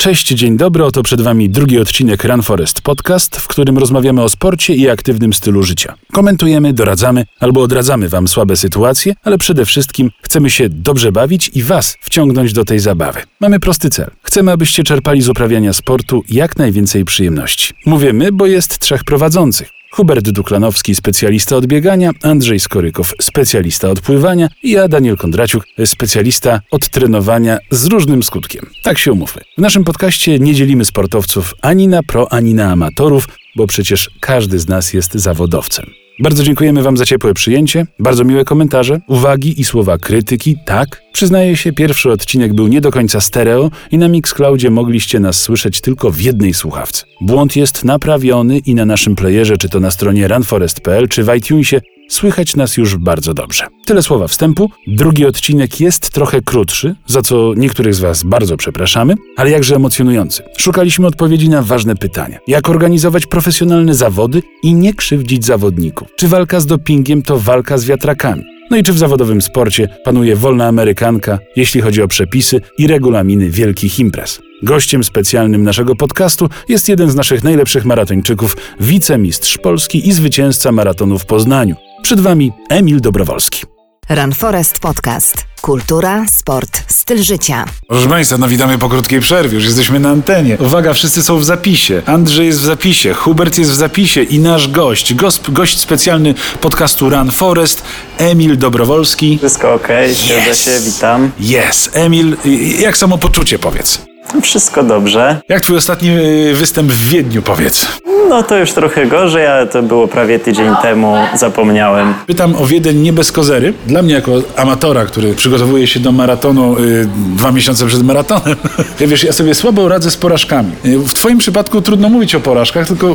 Cześć, dzień dobry, oto przed Wami drugi odcinek Run Forest Podcast, w którym rozmawiamy o sporcie i aktywnym stylu życia. Komentujemy, doradzamy albo odradzamy Wam słabe sytuacje, ale przede wszystkim chcemy się dobrze bawić i Was wciągnąć do tej zabawy. Mamy prosty cel. Chcemy, abyście czerpali z uprawiania sportu jak najwięcej przyjemności. Mówię my, bo jest trzech prowadzących. Hubert Duklanowski, specjalista od biegania, Andrzej Skorykow, specjalista od pływania i ja, Daniel Kondraciuk, specjalista od trenowania z różnym skutkiem. Tak się umówmy. W naszym podcaście nie dzielimy sportowców ani na pro, ani na amatorów, bo przecież każdy z nas jest zawodowcem. Bardzo dziękujemy Wam za ciepłe przyjęcie, bardzo miłe komentarze, uwagi i słowa krytyki. Tak, przyznaję się, pierwszy odcinek był nie do końca stereo i na Mixcloudzie mogliście nas słyszeć tylko w jednej słuchawce. Błąd jest naprawiony i na naszym playerze, czy to na stronie runforest.pl, czy w iTunesie, słychać nas już bardzo dobrze. Tyle słowa wstępu. Drugi odcinek jest trochę krótszy, za co niektórych z Was bardzo przepraszamy, ale jakże emocjonujący. Szukaliśmy odpowiedzi na ważne pytania. Jak organizować profesjonalne zawody i nie krzywdzić zawodników? Czy walka z dopingiem to walka z wiatrakami? No i czy w zawodowym sporcie panuje wolna amerykanka, jeśli chodzi o przepisy i regulaminy wielkich imprez? Gościem specjalnym naszego podcastu jest jeden z naszych najlepszych maratończyków, wicemistrz Polski i zwycięzca maratonu w Poznaniu. Przed Wami Emil Dobrowolski. Run Forest Podcast. Kultura, sport, styl życia. Proszę Państwa, no witamy po krótkiej przerwie, już jesteśmy na antenie. Uwaga, wszyscy są w zapisie. Andrzej jest w zapisie, Hubert jest w zapisie i nasz gość, gość, gość specjalny podcastu Run Forest, Emil Dobrowolski. Wszystko ok, Yes. się, witam. Jest. Emil, y, jak samopoczucie powiedz? Wszystko dobrze. Jak twój ostatni y, występ w Wiedniu powiedz? No to już trochę gorzej, ale to było prawie tydzień temu, zapomniałem. Pytam o Wiedeń nie bez kozery. Dla mnie jako amatora, który przygotowuje się do maratonu y, dwa miesiące przed maratonem, ja wiesz, ja sobie słabo radzę z porażkami. Y, W twoim przypadku trudno mówić o porażkach, tylko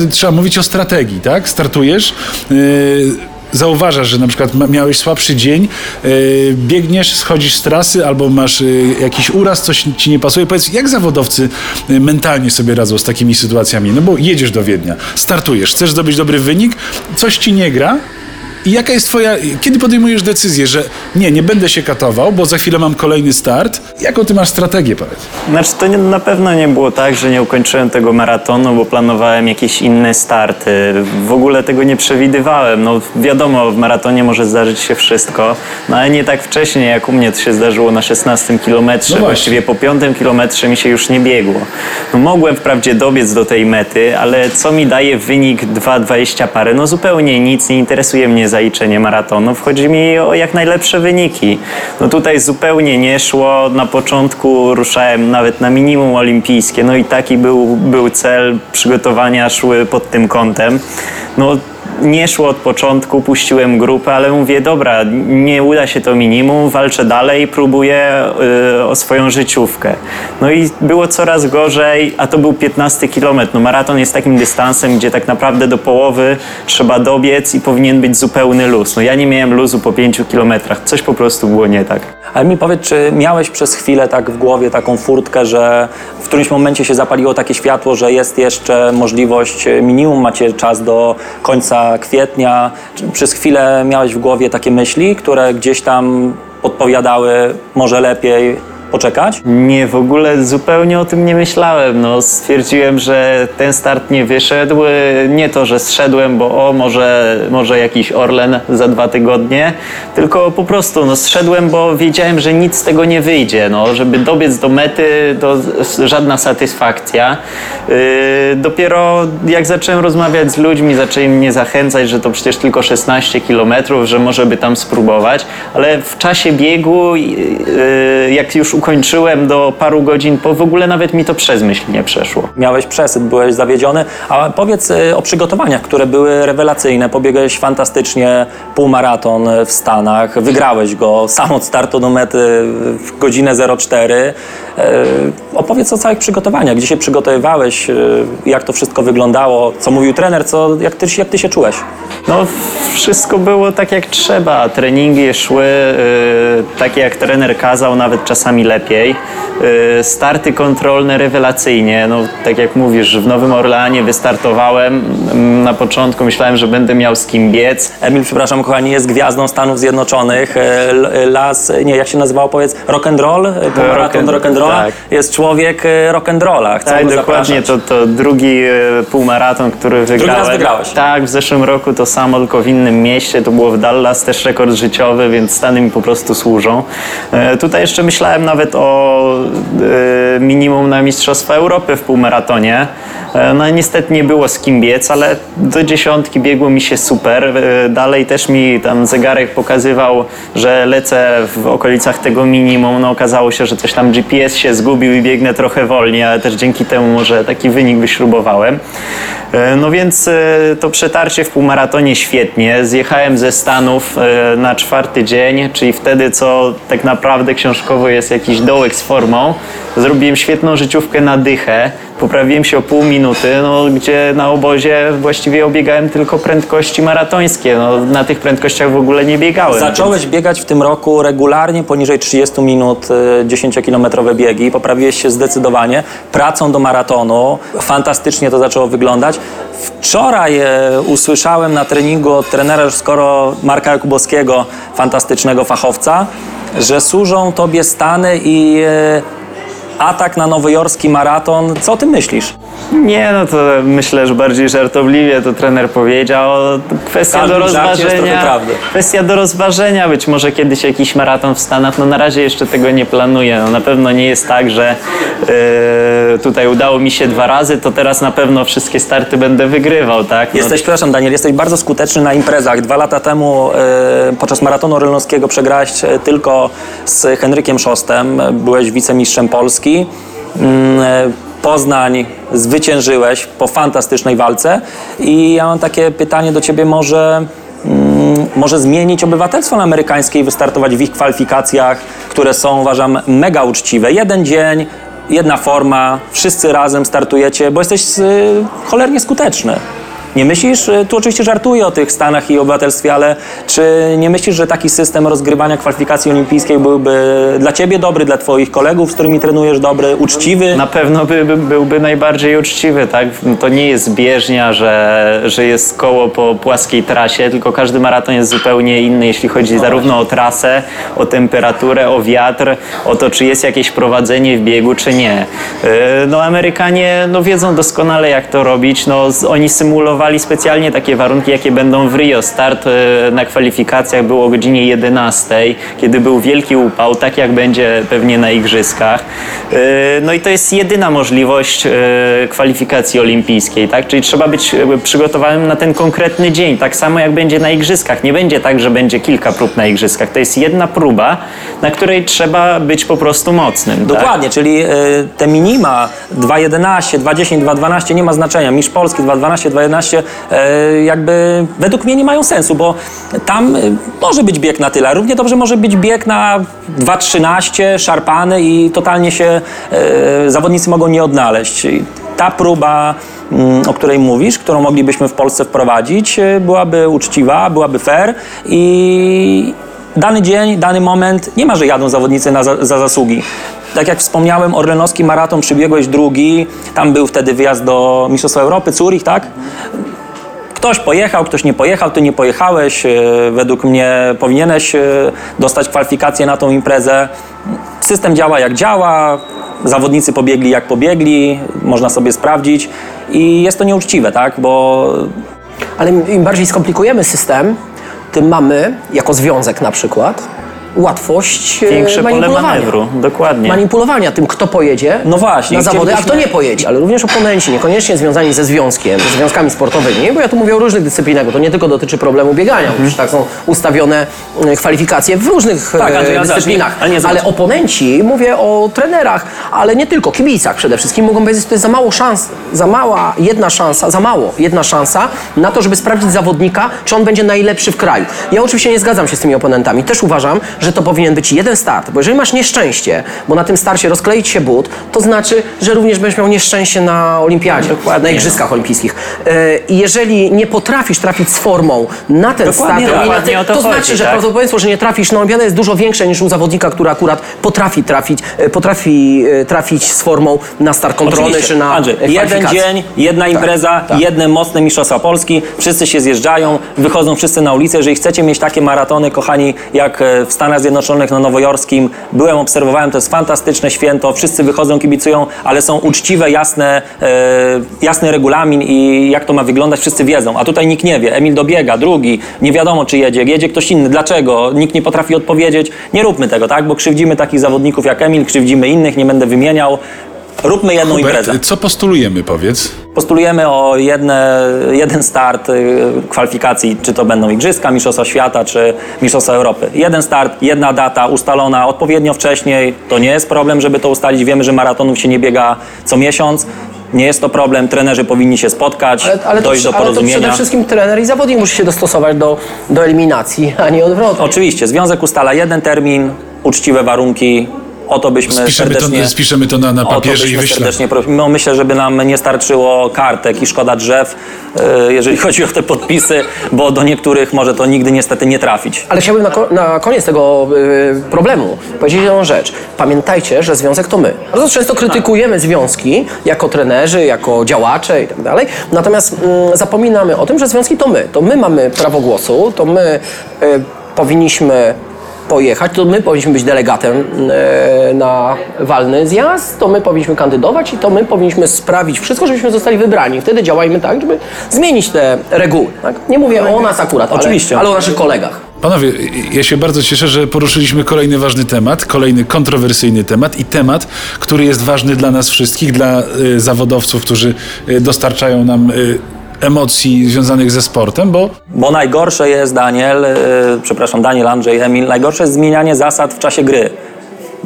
y, trzeba mówić o strategii, tak? Startujesz, y, zauważasz, że na przykład miałeś słabszy dzień, y, biegniesz, schodzisz z trasy albo masz y, jakiś uraz, coś ci nie pasuje. Powiedz, jak zawodowcy y, mentalnie sobie radzą z takimi sytuacjami? No bo jedziesz do Wiednia, startujesz, chcesz zdobyć dobry wynik, coś ci nie gra, i jaka jest twoja, kiedy podejmujesz decyzję, że nie, nie będę się katował, bo za chwilę mam kolejny start? Jaką ty masz strategię, powiedz? Znaczy to nie, na pewno nie było tak, że nie ukończyłem tego maratonu, bo planowałem jakieś inne starty. W ogóle tego nie przewidywałem. No wiadomo, w maratonie może zdarzyć się wszystko, no ale nie tak wcześnie, jak u mnie to się zdarzyło na 16 kilometrze. No. Właściwie po 5 kilometrze mi się już nie biegło. No mogłem wprawdzie dobiec do tej mety, ale co mi daje wynik 2,20 parę? No zupełnie nic, nie interesuje mnie zaliczenie maratonów. Chodzi mi o jak najlepsze wyniki. No tutaj zupełnie nie szło. Na początku ruszałem nawet na minimum olimpijskie. No i taki był, był cel. Przygotowania szły pod tym kątem. No nie szło od początku, puściłem grupę, ale mówię, dobra, nie uda się to minimum, walczę dalej, próbuję y, o swoją życiówkę. No i było coraz gorzej, a to był 15 kilometr. No maraton jest takim dystansem, gdzie tak naprawdę do połowy trzeba dobiec i powinien być zupełny luz. No ja nie miałem luzu po 5 kilometrach, coś po prostu było nie tak. Ale mi powiedz, czy miałeś przez chwilę tak w głowie taką furtkę, że w którymś momencie się zapaliło takie światło, że jest jeszcze możliwość, minimum macie czas do końca kwietnia. Przez chwilę miałeś w głowie takie myśli, które gdzieś tam podpowiadały, może lepiej poczekać? Nie, w ogóle zupełnie o tym nie myślałem. No, stwierdziłem, że ten start nie wyszedł. Nie to, że zszedłem, bo o, może, może jakiś Orlen za dwa tygodnie, tylko po prostu no, zszedłem, bo wiedziałem, że nic z tego nie wyjdzie. No, żeby dobiec do mety, to żadna satysfakcja. Yy, dopiero jak zacząłem rozmawiać z ludźmi, zaczęli mnie zachęcać, że to przecież tylko 16 kilometrów, że może by tam spróbować, ale w czasie biegu, yy, jak już ukończyłem do paru godzin, po w ogóle nawet mi to przez myśl nie przeszło. Miałeś przesyt, byłeś zawiedziony, a powiedz e, o przygotowaniach, które były rewelacyjne. Pobiegłeś fantastycznie półmaraton w Stanach, wygrałeś go sam od startu do mety w godzinę 04. E, Opowiedz o całych przygotowaniach, gdzie się przygotowywałeś, e, jak to wszystko wyglądało, co mówił trener, co, jak, ty, jak ty się czułeś? No, wszystko było tak jak trzeba. Treningi szły y, takie jak trener kazał, nawet czasami lepiej. Y, starty kontrolne rewelacyjnie. No, tak jak mówisz, w Nowym Orleanie wystartowałem. Mm, Na początku myślałem, że będę miał z kim biec. Emil, przepraszam, kochani, jest gwiazdą Stanów Zjednoczonych. E, Las, nie, jak się nazywało, powiedz, rock and roll? Półmaraton and- rock and Sandro, Tak. jest człowiek e, rock'n'rolla. Chcą Tak, go dokładnie. zapraszać. To, to drugi e, półmaraton, który wygrałem. raz wygrałeś. Tak, w zeszłym roku to samo, tylko w innym mieście. To było w Dallas, też rekord życiowy, więc Stany mi po prostu służą. E, Tutaj jeszcze myślałem nawet o e, minimum na Mistrzostwa Europy w półmaratonie. E, No niestety nie było z kim biec, ale do dziesiątki biegło mi się super. E, Dalej też mi tam zegarek pokazywał, że lecę w okolicach tego minimum. No okazało się, że coś tam GPS się zgubił i biegnę trochę wolniej, ale też dzięki temu może taki wynik wyśrubowałem. E, No więc to przetarcie w półmaratonie świetnie. Zjechałem ze Stanów na czwarty dzień, czyli wtedy, co tak naprawdę książkowo jest jakiś dołek z formą. Zrobiłem świetną życiówkę na dychę. Poprawiłem się o pół minuty, no, gdzie na obozie właściwie obiegałem tylko prędkości maratońskie. No, na tych prędkościach w ogóle nie biegałem. Zacząłeś biegać w tym roku regularnie poniżej 30 minut y, 10-kilometrowe biegi. Poprawiłeś się zdecydowanie pracą do maratonu. Fantastycznie to zaczęło wyglądać. Wczoraj e, usłyszałem na treningu od trenera skoro Marka Jakubowskiego, fantastycznego fachowca, że służą tobie Stany i e, atak na nowojorski maraton. Co o tym myślisz? Nie, no to myślę, że bardziej żartobliwie to trener powiedział. Kwestia do rozważenia. Kwestia do rozważenia. Być może kiedyś jakiś maraton w Stanach. No na razie jeszcze tego nie planuję. No na pewno nie jest tak, że e, tutaj udało mi się dwa razy, to teraz na pewno wszystkie starty będę wygrywał, tak? No, Jesteś, przepraszam Daniel, jesteś bardzo skuteczny na imprezach. Dwa lata temu e, podczas maratonu relnowskiego przegrałeś e, tylko z Henrykiem Szostem. Byłeś wicemistrzem Polski. E, Poznań zwyciężyłeś po fantastycznej walce i ja mam takie pytanie do Ciebie, może, mm, może zmienić obywatelstwo amerykańskie i wystartować w ich kwalifikacjach, które są uważam mega uczciwe. Jeden dzień, jedna forma, wszyscy razem startujecie, bo jesteś y, cholernie skuteczny. Nie myślisz, y, tu oczywiście żartuję o tych Stanach i obywatelstwie, ale czy nie myślisz, że taki system rozgrywania kwalifikacji olimpijskiej byłby dla Ciebie dobry, dla Twoich kolegów, z którymi trenujesz dobry, uczciwy? Na pewno by, by, byłby najbardziej uczciwy, tak? To nie jest bieżnia, że, że jest koło po płaskiej trasie, tylko każdy maraton jest zupełnie inny, jeśli chodzi zarówno o trasę, o temperaturę, o wiatr, o to, czy jest jakieś prowadzenie w biegu, czy nie. Yy, No Amerykanie no, wiedzą doskonale, jak to robić. No, oni symulowali specjalnie takie warunki, jakie będą w Rio. Start yy, na kwalifikacjach był o godzinie 11, kiedy był wielki upał, tak jak będzie pewnie na igrzyskach. Yy, No i to jest jedyna możliwość yy, kwalifikacji olimpijskiej, tak? Czyli trzeba być przygotowanym na ten konkretny dzień, tak samo jak będzie na igrzyskach. Nie będzie tak, że będzie kilka prób na igrzyskach. To jest jedna próba, na której trzeba być po prostu mocnym. Tak? Dokładnie, czyli y, te minima 2.11, 2.10, 2.12 nie ma znaczenia. Mistrz Polski 2.12, 2.11 y, jakby według mnie nie mają sensu, bo tam y, może być bieg na tyle. Równie dobrze może być bieg na 2.13, szarpany i totalnie się y, zawodnicy mogą nie odnaleźć. Ta próba, mm, o której mówisz, którą moglibyśmy w Polsce wprowadzić, byłaby uczciwa, byłaby fair i dany dzień, dany moment, nie ma, że jadą zawodnicy na, za, za zasługi. Tak jak wspomniałem, Orlenowski maraton przybiegłeś drugi, tam był wtedy wyjazd do Mistrzostwa Europy, Zurich, tak? Ktoś pojechał, ktoś nie pojechał, ty nie pojechałeś. e, Według mnie powinieneś e, dostać kwalifikację na tą imprezę. System działa jak działa, zawodnicy pobiegli jak pobiegli, można sobie sprawdzić i jest to nieuczciwe, tak? Bo Ale im bardziej skomplikujemy system, tym mamy, jako związek na przykład, łatwość e, Większe pole manewru, dokładnie. Manipulowania tym, kto pojedzie No właśnie, na zawody, a kto nie pojedzie. Ale również oponenci, niekoniecznie związani ze związkiem, ze związkami sportowymi, bo ja tu mówię o różnych dyscyplinach, bo to nie tylko dotyczy problemu biegania, Mhm. bo tak są ustawione e, kwalifikacje w różnych Tak, e, Andrzej, ja dyscyplinach. zacznij, ale nie ale oponenci, mówię o trenerach, ale nie tylko, kibicach przede wszystkim, mogą powiedzieć, że to jest za mało szans, za mała jedna szansa, za mało jedna szansa na to, żeby sprawdzić zawodnika, czy on będzie najlepszy w kraju. Ja oczywiście nie zgadzam się z tymi oponentami. Też uważam, że to powinien być jeden start, bo jeżeli masz nieszczęście, bo na tym starcie rozkleić się but, to znaczy, że również będziesz miał nieszczęście na olimpiadzie, Dokładnie, na igrzyskach olimpijskich. E, I jeżeli nie potrafisz trafić z formą na ten Dokładnie, start, na ten, to to chodzi, znaczy, że tak? prawdopodobieństwo, że nie trafisz na olimpiadę jest dużo większe niż u zawodnika, który akurat potrafi trafić, e, potrafi y, trafić z formą na star kontrolny Oczywiście. czy na Andrzej, e, jeden dzień, jedna impreza, tak. jedne mocne Mistrzostwa Polski, wszyscy się zjeżdżają, wychodzą wszyscy na ulicę. Jeżeli chcecie mieć takie maratony, kochani, jak e, w Stanach Zjednoczonych na Nowojorskim, byłem, obserwowałem, to jest fantastyczne święto, wszyscy wychodzą, kibicują, ale są uczciwe, jasne, e, jasny regulamin i jak to ma wyglądać, wszyscy wiedzą. A tutaj nikt nie wie. Emil dobiega, drugi, nie wiadomo czy jedzie, jedzie ktoś inny. Dlaczego? Nikt nie potrafi odpowiedzieć. Nie róbmy tego, tak? Bo krzywdzimy takich zawodników jak Emil, krzywdzimy innych, nie będę wymieniał. Róbmy jedną imprezę. Hubert, co postulujemy, powiedz? Postulujemy o jedne, jeden start y, kwalifikacji, czy to będą Igrzyska, Mistrzostwa Świata, czy Mistrzostwa Europy. Jeden start, jedna data ustalona odpowiednio wcześniej. To nie jest problem, żeby to ustalić. Wiemy, że maratonów się nie biega co miesiąc. Nie jest to problem. Trenerzy powinni się spotkać, Ale, ale, to, dojść do ale to porozumienia. przede wszystkim trener i zawodnik musi się dostosować do, do eliminacji, a nie odwrotnie. Oczywiście, związek ustala jeden termin, uczciwe warunki. O to byśmy Spiszemy to, serdecznie... spiszemy to na, na to papierze i byśmy wyślemy. serdecznie prosimy. No, myślę, żeby nam nie starczyło kartek i szkoda drzew, e, jeżeli chodzi o te podpisy, bo do niektórych może to nigdy niestety nie trafić. Ale chciałbym na, ko- na koniec tego y, problemu powiedzieć jedną rzecz. Pamiętajcie, że związek to my. Bardzo często krytykujemy związki jako trenerzy, jako działacze i tak dalej. Natomiast mm, zapominamy o tym, że związki to my. To my mamy prawo głosu, to my y, powinniśmy pojechać, to my powinniśmy być delegatem e, na walny zjazd, to my powinniśmy kandydować i to my powinniśmy sprawić wszystko, żebyśmy zostali wybrani. Wtedy działajmy tak, żeby zmienić te reguły. Tak? Nie mówię o nas akurat, Oczywiście. ale, ale o naszych kolegach. Panowie, ja się bardzo cieszę, że poruszyliśmy kolejny ważny temat, kolejny kontrowersyjny temat i temat, który jest ważny dla nas wszystkich, dla y, zawodowców, którzy y, dostarczają nam emocji związanych ze sportem, bo Bo najgorsze jest, Daniel, e, przepraszam, Daniel, Andrzej, Emil, najgorsze jest zmienianie zasad w czasie gry.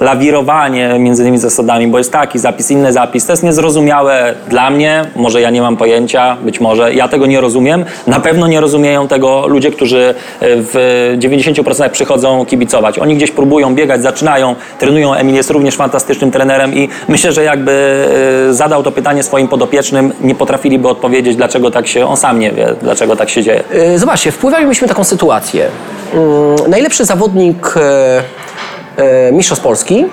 Lawirowanie między tymi zasadami, bo jest taki zapis, inny zapis. To jest niezrozumiałe dla mnie, może ja nie mam pojęcia, być może ja tego nie rozumiem. Na pewno nie rozumieją tego ludzie, którzy e, w 90% przychodzą kibicować. Oni gdzieś próbują biegać, zaczynają, trenują. Emil jest również fantastycznym trenerem i myślę, że jakby e, zadał to pytanie swoim podopiecznym, nie potrafiliby odpowiedzieć, dlaczego tak się, on sam nie wie, dlaczego tak się dzieje. Y, Zobaczcie, wpływalibyśmy taką sytuację. Mm, Najlepszy zawodnik e, e, Mistrzostw Polski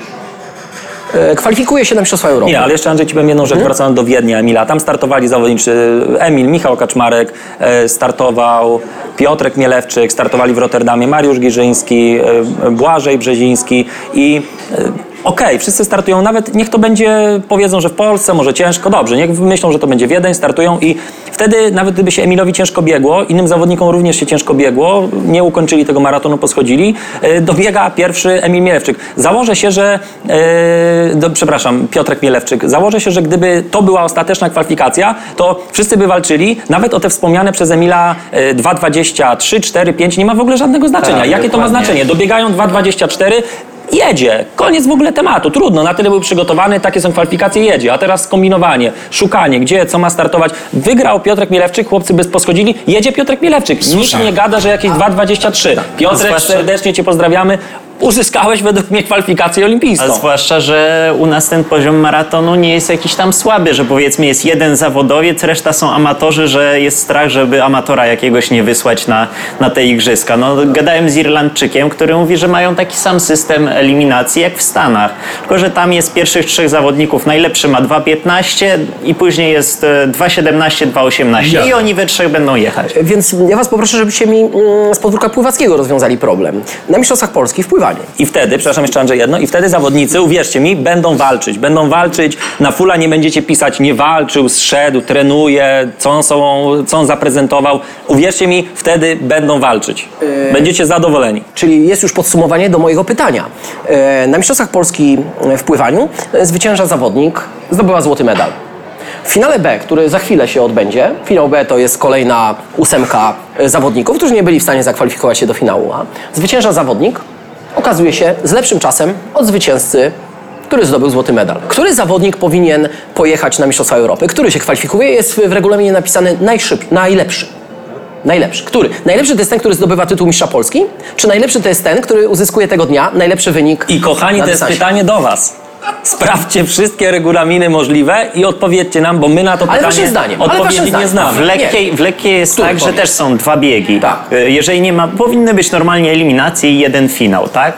e, kwalifikuje się na Mistrzostwa Europy. Nie, ale jeszcze Andrzej, ci powiem jedną rzecz, wracając do Wiednia, Emila. Tam startowali zawodniczy Emil, Michał Kaczmarek, e, startował Piotrek Mielewczyk, startowali w Rotterdamie Mariusz Giżyński, e, Błażej Brzeziński i Okej, wszyscy startują, nawet niech to będzie, powiedzą, że w Polsce, może ciężko, dobrze, niech myślą, że to będzie Wiedeń, startują i wtedy nawet gdyby się Emilowi ciężko biegło, innym zawodnikom również się ciężko biegło, nie ukończyli tego maratonu, poschodzili, e, dobiega pierwszy Emil Mielewczyk. Założę się, że, e, do, przepraszam, Piotrek Mielewczyk, założę się, że gdyby to była ostateczna kwalifikacja, to wszyscy by walczyli, nawet o te wspomniane przez Emila e, 2,23, 4, 5, nie ma w ogóle żadnego znaczenia. Tak, Jakie to ma dokładnie. znaczenie? Dobiegają 2,24, jedzie. Koniec w ogóle tematu. Trudno, na tyle był przygotowany, takie są kwalifikacje, jedzie. A teraz kombinowanie, szukanie, gdzie, co ma startować. Wygrał Piotrek Mielewczyk, chłopcy by poschodzili, jedzie Piotrek Mielewczyk. Nikt nie gada, że jakieś 2,23. Piotrek, serdecznie Cię pozdrawiamy. Uzyskałeś według mnie kwalifikację olimpijską. A zwłaszcza, że u nas ten poziom maratonu nie jest jakiś tam słaby, że powiedzmy jest jeden zawodowiec, reszta są amatorzy, że jest strach, żeby amatora jakiegoś nie wysłać na, na te igrzyska. No, gadałem z Irlandczykiem, który mówi, że mają taki sam system eliminacji jak w Stanach. Tylko, że tam jest pierwszych trzech zawodników, najlepszy ma 2,15 i później jest e, 2,17, 2,18 Ja. i oni we trzech będą jechać. Więc ja was poproszę, żebyście mi mm, z podwórka pływackiego rozwiązali problem. Na Mistrzostwach Polski w I wtedy, przepraszam jeszcze Andrzej jedno, i wtedy zawodnicy, uwierzcie mi, będą walczyć. Będą walczyć, na fula nie będziecie pisać, nie walczył, zszedł, trenuje, co on, sobą, co on zaprezentował. Uwierzcie mi, wtedy będą walczyć. Będziecie zadowoleni. Czyli jest już podsumowanie do mojego pytania. E, Na Mistrzostwach Polski w pływaniu e, zwycięża zawodnik, zdobywa złoty medal. W finale B, który za chwilę się odbędzie, finał B to jest kolejna ósemka zawodników, którzy nie byli w stanie zakwalifikować się do finału A. Zwycięża zawodnik, okazuje się z lepszym czasem od zwycięzcy który zdobył złoty medal. Który zawodnik powinien pojechać na Mistrzostwa Europy? Który się kwalifikuje? Jest w regulaminie napisany najszyb, najlepszy. Najlepszy. Który? Najlepszy to jest ten, który zdobywa tytuł mistrza Polski? Czy najlepszy to jest ten, który uzyskuje tego dnia najlepszy wynik? I kochani, to jest dystansie? pytanie do Was. Sprawdźcie wszystkie regulaminy możliwe i odpowiedzcie nam, bo my na to Ale pytanie waszym zdaniem, ale odpowiedzi waszym nie zdaniem. znamy. W lekkiej, w lekkiej jest Który tak, że też są dwa biegi. Tak. Y, Jeżeli nie ma, powinny być normalnie eliminacje i jeden finał, tak?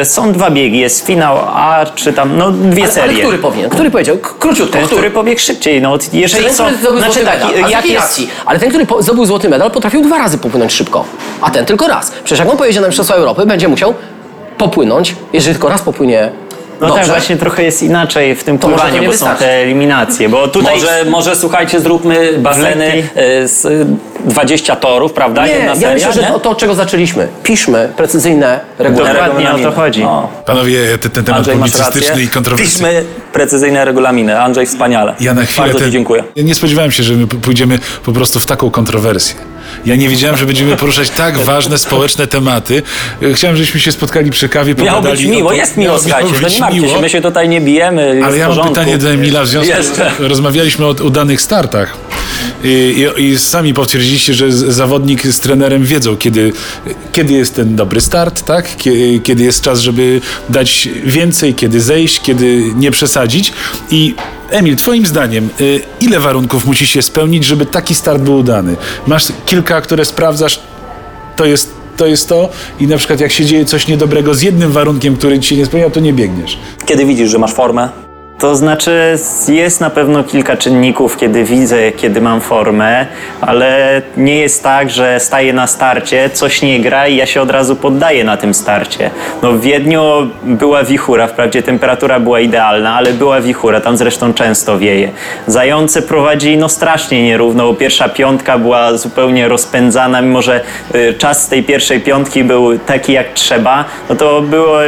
Y, Są dwa biegi, jest finał A, czy tam, no dwie Ale, ale serie. który powinien? Który powiedział? K- Króciutko, Ten, który? pobiegł szybciej, no jeżeli Ten, są, który zdobył znaczy złoty taki, medal. A z jak jakiej jest, racji? Ale ten, który po- zdobył złoty medal, potrafił dwa razy popłynąć szybko. A ten tylko raz. Przecież jak on pojedzie na Mistrzostwa Europy, będzie musiał popłynąć. Jeżeli tylko raz popłynie no dobrze, tak, właśnie trochę jest inaczej w tym To może to pływaniu, nie bo są wystarczy. te eliminacje, bo tutaj... Może, może słuchajcie, zróbmy baseny y, z y, 20 torów, prawda? Nie, Jedna ja seria, myślę, że nie? to, to, od czego zaczęliśmy. Piszmy precyzyjne regulaminy. Dokładnie o to chodzi. No. Panowie, ten, ten temat Andrzej, publicystyczny i kontrowersyjny. Piszmy precyzyjne regulaminy. Andrzej, wspaniale. Ja na chwilę Bardzo te- Ci dziękuję. Ja nie spodziewałem się, że my pójdziemy po prostu w taką kontrowersję. Ja nie wiedziałem, że będziemy poruszać tak ważne społeczne tematy. Chciałem, żebyśmy się spotkali przy kawie, Miało być miło, to- jest miło, miało słuchajcie, to być nie martwcie się, my się tutaj nie bijemy, Ale ja mam pytanie do Emila w związku Jeszcze. Rozmawialiśmy o udanych startach I, i, i sami potwierdziliście, że zawodnik z trenerem wiedzą, kiedy, kiedy jest ten dobry start, tak? Kiedy, kiedy jest czas, żeby dać więcej, kiedy zejść, kiedy nie przesadzić. I Emil, twoim zdaniem, y, ile warunków musi się spełnić, żeby taki start był udany? Masz kilka, które sprawdzasz, to jest to jest to i na przykład jak się dzieje coś niedobrego z jednym warunkiem, który ci się nie spełnia, to nie biegniesz. Kiedy widzisz, że masz formę? To znaczy, jest na pewno kilka czynników, kiedy widzę, kiedy mam formę, ale nie jest tak, że staję na starcie, coś nie gra i ja się od razu poddaję na tym starcie. No w Wiedniu była wichura, wprawdzie temperatura była idealna, ale była wichura, tam zresztą często wieje. Zające prowadzi no strasznie nierówno, bo pierwsza piątka była zupełnie rozpędzana, mimo że y, czas tej pierwszej piątki był taki jak trzeba, no to było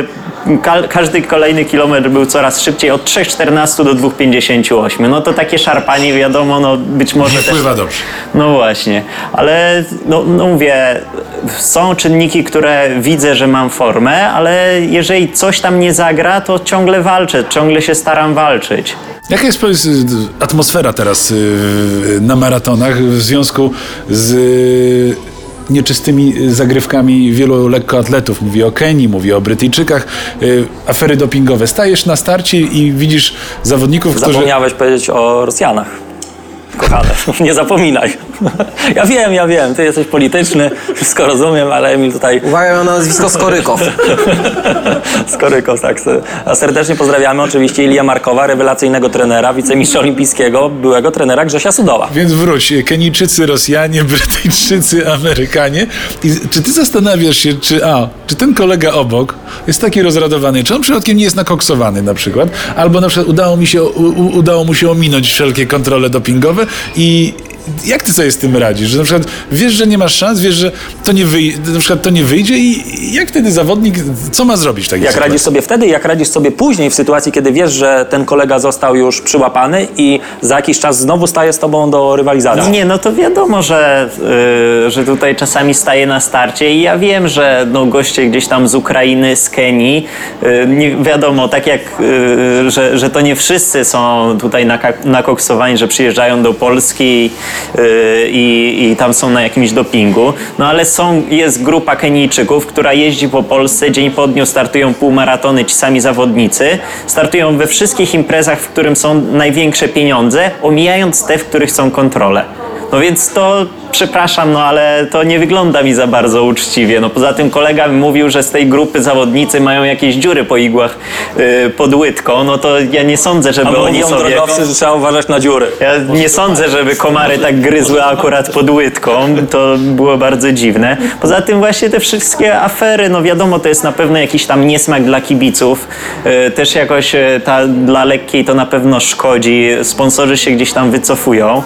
każdy kolejny kilometr był coraz szybciej, od 3,14 do 2,58. No to takie szarpanie, wiadomo, no być może Nie też... dobrze. No właśnie, ale no, no mówię, są czynniki, które widzę, że mam formę, ale jeżeli coś tam nie zagra, to ciągle walczę, ciągle się staram walczyć. Jaka jest y, atmosfera teraz y, na maratonach w związku z y, nieczystymi zagrywkami wielu lekkoatletów? Mówię o Kenii, mówię o Brytyjczykach, y, afery dopingowe. Stajesz na starcie i widzisz zawodników, którzy... Zapomniałeś powiedzieć o Rosjanach. Kochane, nie zapominaj. Ja wiem, ja wiem, ty jesteś polityczny, wszystko rozumiem, ale Emil tutaj Uwaga na nazwisko Skorykow. Skorykos, tak. A serdecznie pozdrawiamy oczywiście Ilia Markowa, rewelacyjnego trenera, wicemistrza olimpijskiego, byłego trenera Grzesia Sudoła. Więc wróć, Kenijczycy, Rosjanie, Brytyjczycy, Amerykanie. I czy ty zastanawiasz się, czy a, czy ten kolega obok jest taki rozradowany, czy on przypadkiem nie jest nakoksowany na przykład, albo na przykład udało, mi się, u- udało mu się ominąć wszelkie kontrole dopingowe i jak ty sobie z tym radzisz? Że na przykład wiesz, że nie masz szans, wiesz, że to nie, wyj- na przykład to nie wyjdzie i jak wtedy zawodnik, co ma zrobić w takiej Jak sytuacji? radzisz sobie wtedy, jak radzisz sobie później w sytuacji, kiedy wiesz, że ten kolega został już przyłapany i za jakiś czas znowu staje z tobą do rywalizacji? Nie, no to wiadomo, że, y, że tutaj czasami staję na starcie i ja wiem, że no, goście gdzieś tam z Ukrainy, z Kenii, y, nie wiadomo, tak jak, y, że, że to nie wszyscy są tutaj naka- nakoksowani, że przyjeżdżają do Polski i, i tam są na jakimś dopingu, no ale są, jest grupa Kenijczyków, która jeździ po Polsce, dzień po dniu startują półmaratony, ci sami zawodnicy, startują we wszystkich imprezach, w którym są największe pieniądze, omijając te, w których są kontrole. No więc to przepraszam, no ale to nie wygląda mi za bardzo uczciwie. No poza tym kolega mi mówił, że z tej grupy zawodnicy mają jakieś dziury po igłach yy, pod łydką, no to ja nie sądzę, żeby A oni sobie... drogowcy, że trzeba uważać na dziury. Ja nie sądzę, żeby komary tak gryzły akurat pod łydką. To było bardzo dziwne. Poza tym właśnie te wszystkie afery, no wiadomo, to jest na pewno jakiś tam niesmak dla kibiców. Yy, Też jakoś yy, ta, dla lekkiej to na pewno szkodzi. Sponsorzy się gdzieś tam wycofują.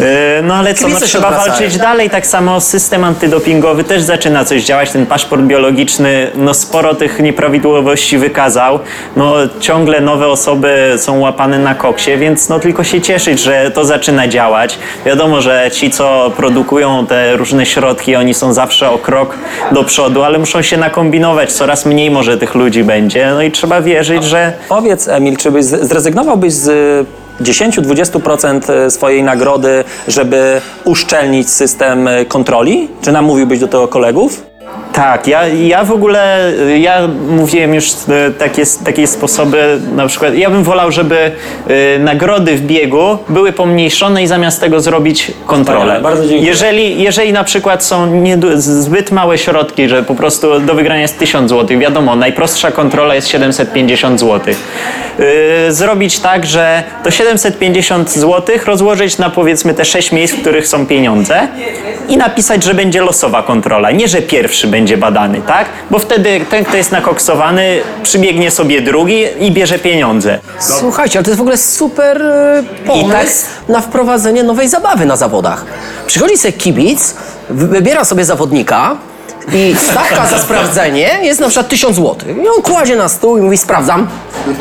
Yy, No ale co, no trzeba odwracają. Walczyć dalej. Tak samo system antydopingowy też zaczyna coś działać. Ten paszport biologiczny, no sporo tych nieprawidłowości wykazał. No ciągle nowe osoby są łapane na koksie, więc no tylko się cieszyć, że to zaczyna działać. Wiadomo, że ci, co produkują te różne środki, oni są zawsze o krok do przodu, ale muszą się nakombinować. Coraz mniej może tych ludzi będzie. No i trzeba wierzyć, że Powiedz, Emil, czy byś zrezygnowałbyś z 10-20% swojej nagrody, żeby uszczelnić system kontroli? Czy namówiłbyś do tego kolegów? Tak, ja, ja w ogóle, y, ja mówiłem już y, takie, takie sposoby, na przykład, ja bym wolał, żeby y, nagrody w biegu były pomniejszone i zamiast tego zrobić kontrolę. Bardzo dziękuję. Jeżeli, jeżeli na przykład są nie, zbyt małe środki, że po prostu do wygrania jest 1000 zł, wiadomo, najprostsza kontrola jest 750 zł. Yy, zrobić tak, że to 750 zł rozłożyć na powiedzmy te 6 miejsc, w których są pieniądze i napisać, że będzie losowa kontrola. Nie, że pierwszy będzie badany, tak? Bo wtedy ten, kto jest nakoksowany, przybiegnie sobie drugi i bierze pieniądze. Słuchajcie, ale to jest w ogóle super e, pomysł na wprowadzenie nowej zabawy na zawodach. Przychodzi sobie kibic, wy- wybiera sobie zawodnika i stawka za sprawdzenie jest na przykład 1000 zł. I on kładzie na stół i mówi sprawdzam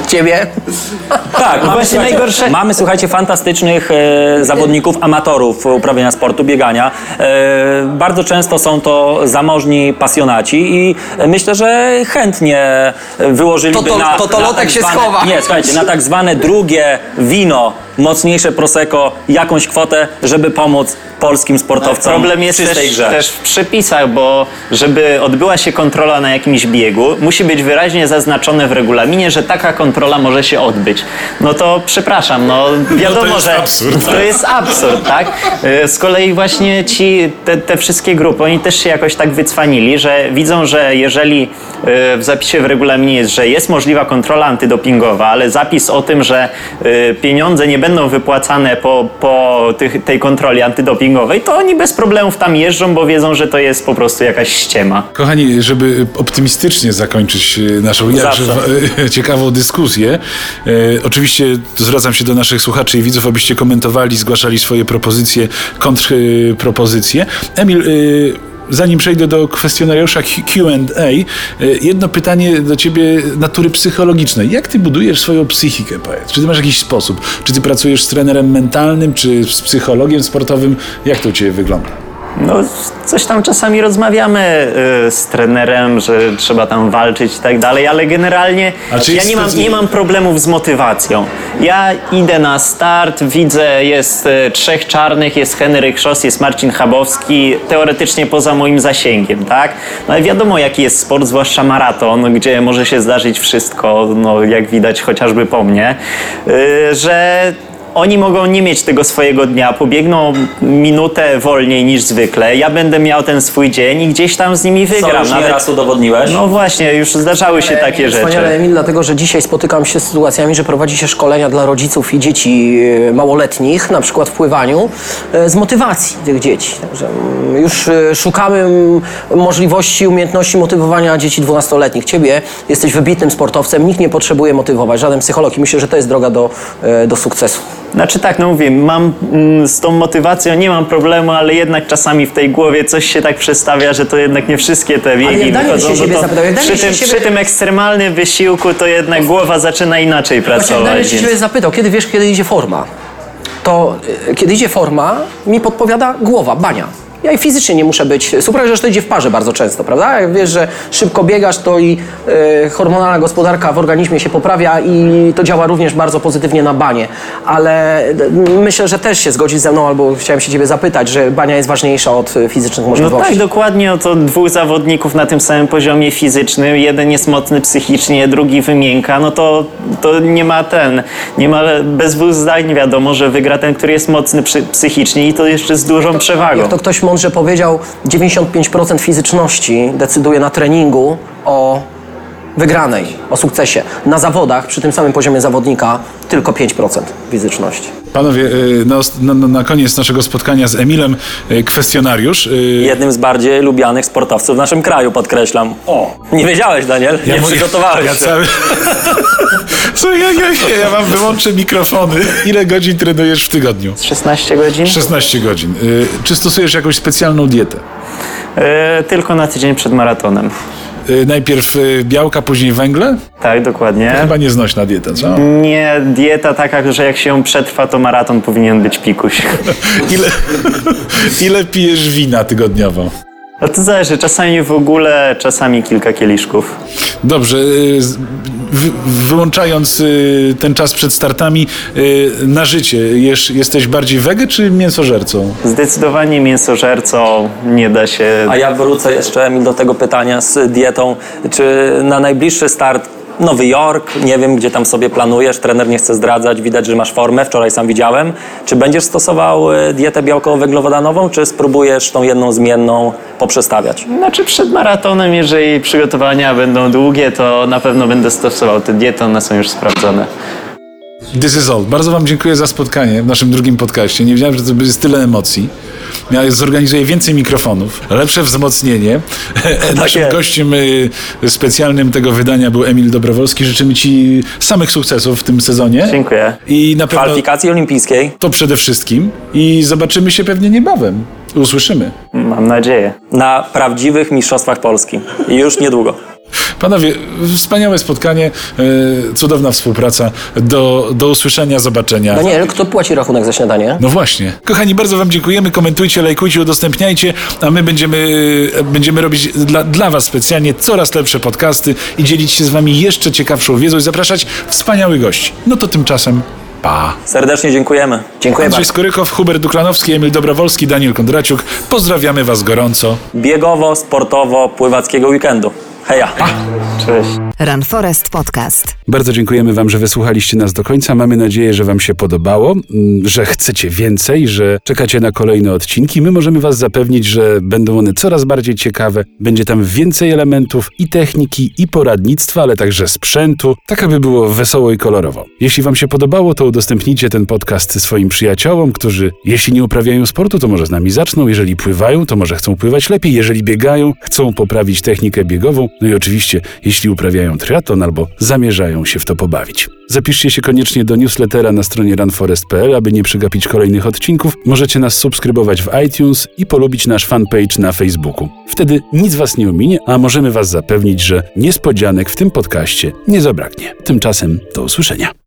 ciebie. Tak, mamy, właśnie słuchajcie, najgorsze- mamy, słuchajcie, fantastycznych e, zawodników, amatorów uprawiania sportu, biegania. E, bardzo często są to zamożni pasjonaci i myślę, że chętnie wyłożyliby To to- na... to to na Lotek tak się zwane, schowa. Nie, słuchajcie, na tak zwane drugie wino, mocniejsze Prosecco, jakąś kwotę, żeby pomóc polskim sportowcom Problem jest w czystej też, grze. też w przepisach, bo żeby odbyła się kontrola na jakimś biegu, musi być wyraźnie zaznaczone w regulaminie, że taka kontrola może się odbyć. No to przepraszam, no wiadomo, jest że absurd. to jest absurd, tak? Y, Z kolei właśnie ci, te, te wszystkie grupy, oni też się jakoś tak wycwanili, że widzą, że jeżeli y, w zapisie w regulaminie jest, że jest możliwa kontrola antydopingowa, ale zapis o tym, że y, pieniądze nie będą wypłacane po, po tych, tej kontroli antydopingowej, to oni bez problemów tam jeżdżą, bo wiedzą, że to jest po prostu jakaś ściema. Kochani, żeby optymistycznie zakończyć e, naszą jakże e, ciekawą dyskusję, e, oczywiście zwracam się do naszych słuchaczy i widzów, abyście komentowali, zgłaszali swoje propozycje, kontrpropozycje. Emil, e, zanim przejdę do kwestionariusza Q&A, e, jedno pytanie do ciebie natury psychologicznej. Jak ty budujesz swoją psychikę, powiedz? Czy ty masz jakiś sposób? Czy ty pracujesz z trenerem mentalnym, czy z psychologiem sportowym? Jak to u ciebie wygląda? No, coś tam czasami rozmawiamy y, z trenerem, że trzeba tam walczyć i tak dalej, ale generalnie ja nie mam, nie mam problemów z motywacją. Ja idę na start, widzę, jest y, trzech czarnych, jest Henryk Szos, jest Marcin Chabowski, teoretycznie poza moim zasięgiem, tak? No ale wiadomo, jaki jest sport, zwłaszcza maraton, gdzie może się zdarzyć wszystko, no jak widać chociażby po mnie, y, że oni mogą nie mieć tego swojego dnia, pobiegną minutę wolniej niż zwykle. Ja będę miał ten swój dzień i gdzieś tam z nimi Co wygram. już nieraz udowodniłeś. No właśnie, już zdarzały się takie Wspaniale, rzeczy. Emil, dlatego że dzisiaj spotykam się z sytuacjami, że prowadzi się szkolenia dla rodziców i dzieci e, małoletnich, na przykład w pływaniu, e, z motywacji tych dzieci. Także mm, już e, szukamy mm, możliwości, umiejętności motywowania dzieci 12-letnich. Ciebie jesteś wybitnym sportowcem, nikt nie potrzebuje motywować, żaden psycholog i myślę, że to jest droga do, do sukcesu. Znaczy tak, no mówię, mam mm, z tą motywacją nie mam problemu, ale jednak czasami w tej głowie coś się tak przestawia, że to jednak nie wszystkie te biegi jak wychodzą. się siebie to zapytał, jak przy, się tym, siebie- przy tym ekstremalnym wysiłku to jednak głowa zaczyna inaczej Właśnie pracować. Się więc- ciebie zapytał, kiedy wiesz, kiedy idzie forma? To e, kiedy idzie forma, mi podpowiada głowa, bania. Ja i fizycznie nie muszę być super, że to idzie w parze bardzo często, prawda? Jak wiesz, że szybko biegasz, to i e, hormonalna gospodarka w organizmie się poprawia i to działa również bardzo pozytywnie na banie. Ale myślę, że też się zgodzisz ze mną, albo chciałem się ciebie zapytać, że bania jest ważniejsza od fizycznych No możliwości. tak, dokładnie. Oto dwóch zawodników na tym samym poziomie fizycznym. Jeden jest mocny psychicznie, drugi wymięka. No to, to nie ma ten, nie ma bez dwóch zdań wiadomo, że wygra ten, który jest mocny psychicznie i to jeszcze z dużą przewagą. Jak to ktoś mądrze powiedział, 95% fizyczności decyduje na treningu o wygranej, o sukcesie. Na zawodach, przy tym samym poziomie zawodnika, tylko 5% fizyczności. Panowie, y, na, na, na- koniec naszego spotkania z Emilem y, kwestionariusz. y, Jednym z bardziej lubianych sportowców w naszym kraju, podkreślam. O, nie wiedziałeś, Daniel? nie mówię- przygotowałeś ja się. Cały... Ja, ja, ja, ja wam wyłączę mikrofony. Ile godzin trenujesz w tygodniu? 16 godzin? 16 godzin. Czy stosujesz jakąś specjalną dietę? E, tylko na tydzień przed maratonem. Y, najpierw y, białka, później węgle? Tak, dokładnie. Chyba nieznośna dieta, co? Nie dieta taka, że jak się ją przetrwa, to maraton powinien być pikuś. Ile, ile pijesz wina tygodniowo? No to zależy, czasami w ogóle, czasami kilka kieliszków. Dobrze, y, wy, wyłączając y, ten czas przed startami y, na życie, jesz, jesteś bardziej wege czy mięsożercą? Zdecydowanie mięsożercą nie da się A ja wrócę jeszcze Emil, do tego pytania z dietą. Czy na najbliższy start Nowy Jork, nie wiem gdzie tam sobie planujesz, trener nie chce zdradzać, widać, że masz formę, wczoraj sam widziałem. Czy będziesz stosował y, dietę białkowo-węglowodanową, czy spróbujesz tą jedną zmienną poprzestawiać? Znaczy przed maratonem, jeżeli przygotowania będą długie, to na pewno będę stosował tę dietę, one są już sprawdzone. This is all. Bardzo Wam dziękuję za spotkanie w naszym drugim podcaście. Nie wiedziałem, że to będzie tyle emocji. Ja zorganizuję więcej mikrofonów, lepsze wzmocnienie. Naszym jest. gościem y, specjalnym tego wydania był Emil Dobrowolski. Życzymy Ci samych sukcesów w tym sezonie. Dziękuję. I na pewno Kwalifikacji olimpijskiej to przede wszystkim. I zobaczymy się pewnie niebawem. Usłyszymy. Mam nadzieję. na prawdziwych mistrzostwach Polski. Już niedługo. Panowie, wspaniałe spotkanie, y, cudowna współpraca. Do, do usłyszenia, zobaczenia. Daniel, kto płaci rachunek za śniadanie? No właśnie. Kochani, bardzo Wam dziękujemy. Komentujcie, lajkujcie, udostępniajcie, a my będziemy, będziemy robić dla, dla Was specjalnie coraz lepsze podcasty i dzielić się z Wami jeszcze ciekawszą wiedzą i zapraszać wspaniałych gości. No to tymczasem pa. Serdecznie dziękujemy. Dziękuję Andrzej bardzo. Skorykow, Hubert Duklanowski, Emil Dobrowolski, Daniel Kondraciuk. Pozdrawiamy Was gorąco. Biegowo, sportowo, pływackiego weekendu. Heja! Cześć. Run Forest Podcast. Bardzo dziękujemy Wam, że wysłuchaliście nas do końca. Mamy nadzieję, że Wam się podobało, mm, że chcecie więcej, że czekacie na kolejne odcinki. My możemy Was zapewnić, że będą one coraz bardziej ciekawe. Będzie tam więcej elementów i techniki, i poradnictwa, ale także sprzętu, tak aby było wesoło i kolorowo. Jeśli Wam się podobało, to udostępnijcie ten podcast swoim przyjaciołom, którzy jeśli nie uprawiają sportu, to może z nami zaczną. Jeżeli pływają, to może chcą pływać lepiej. Jeżeli biegają, chcą poprawić technikę biegową. No i oczywiście, jeśli uprawiają albo zamierzają się w to pobawić. Zapiszcie się koniecznie do newslettera na stronie runforest.pl, aby nie przegapić kolejnych odcinków. Możecie nas subskrybować w iTunes i polubić nasz fanpage na Facebooku. Wtedy nic Was nie ominie, a możemy Was zapewnić, że niespodzianek w tym podcaście nie zabraknie. Tymczasem do usłyszenia.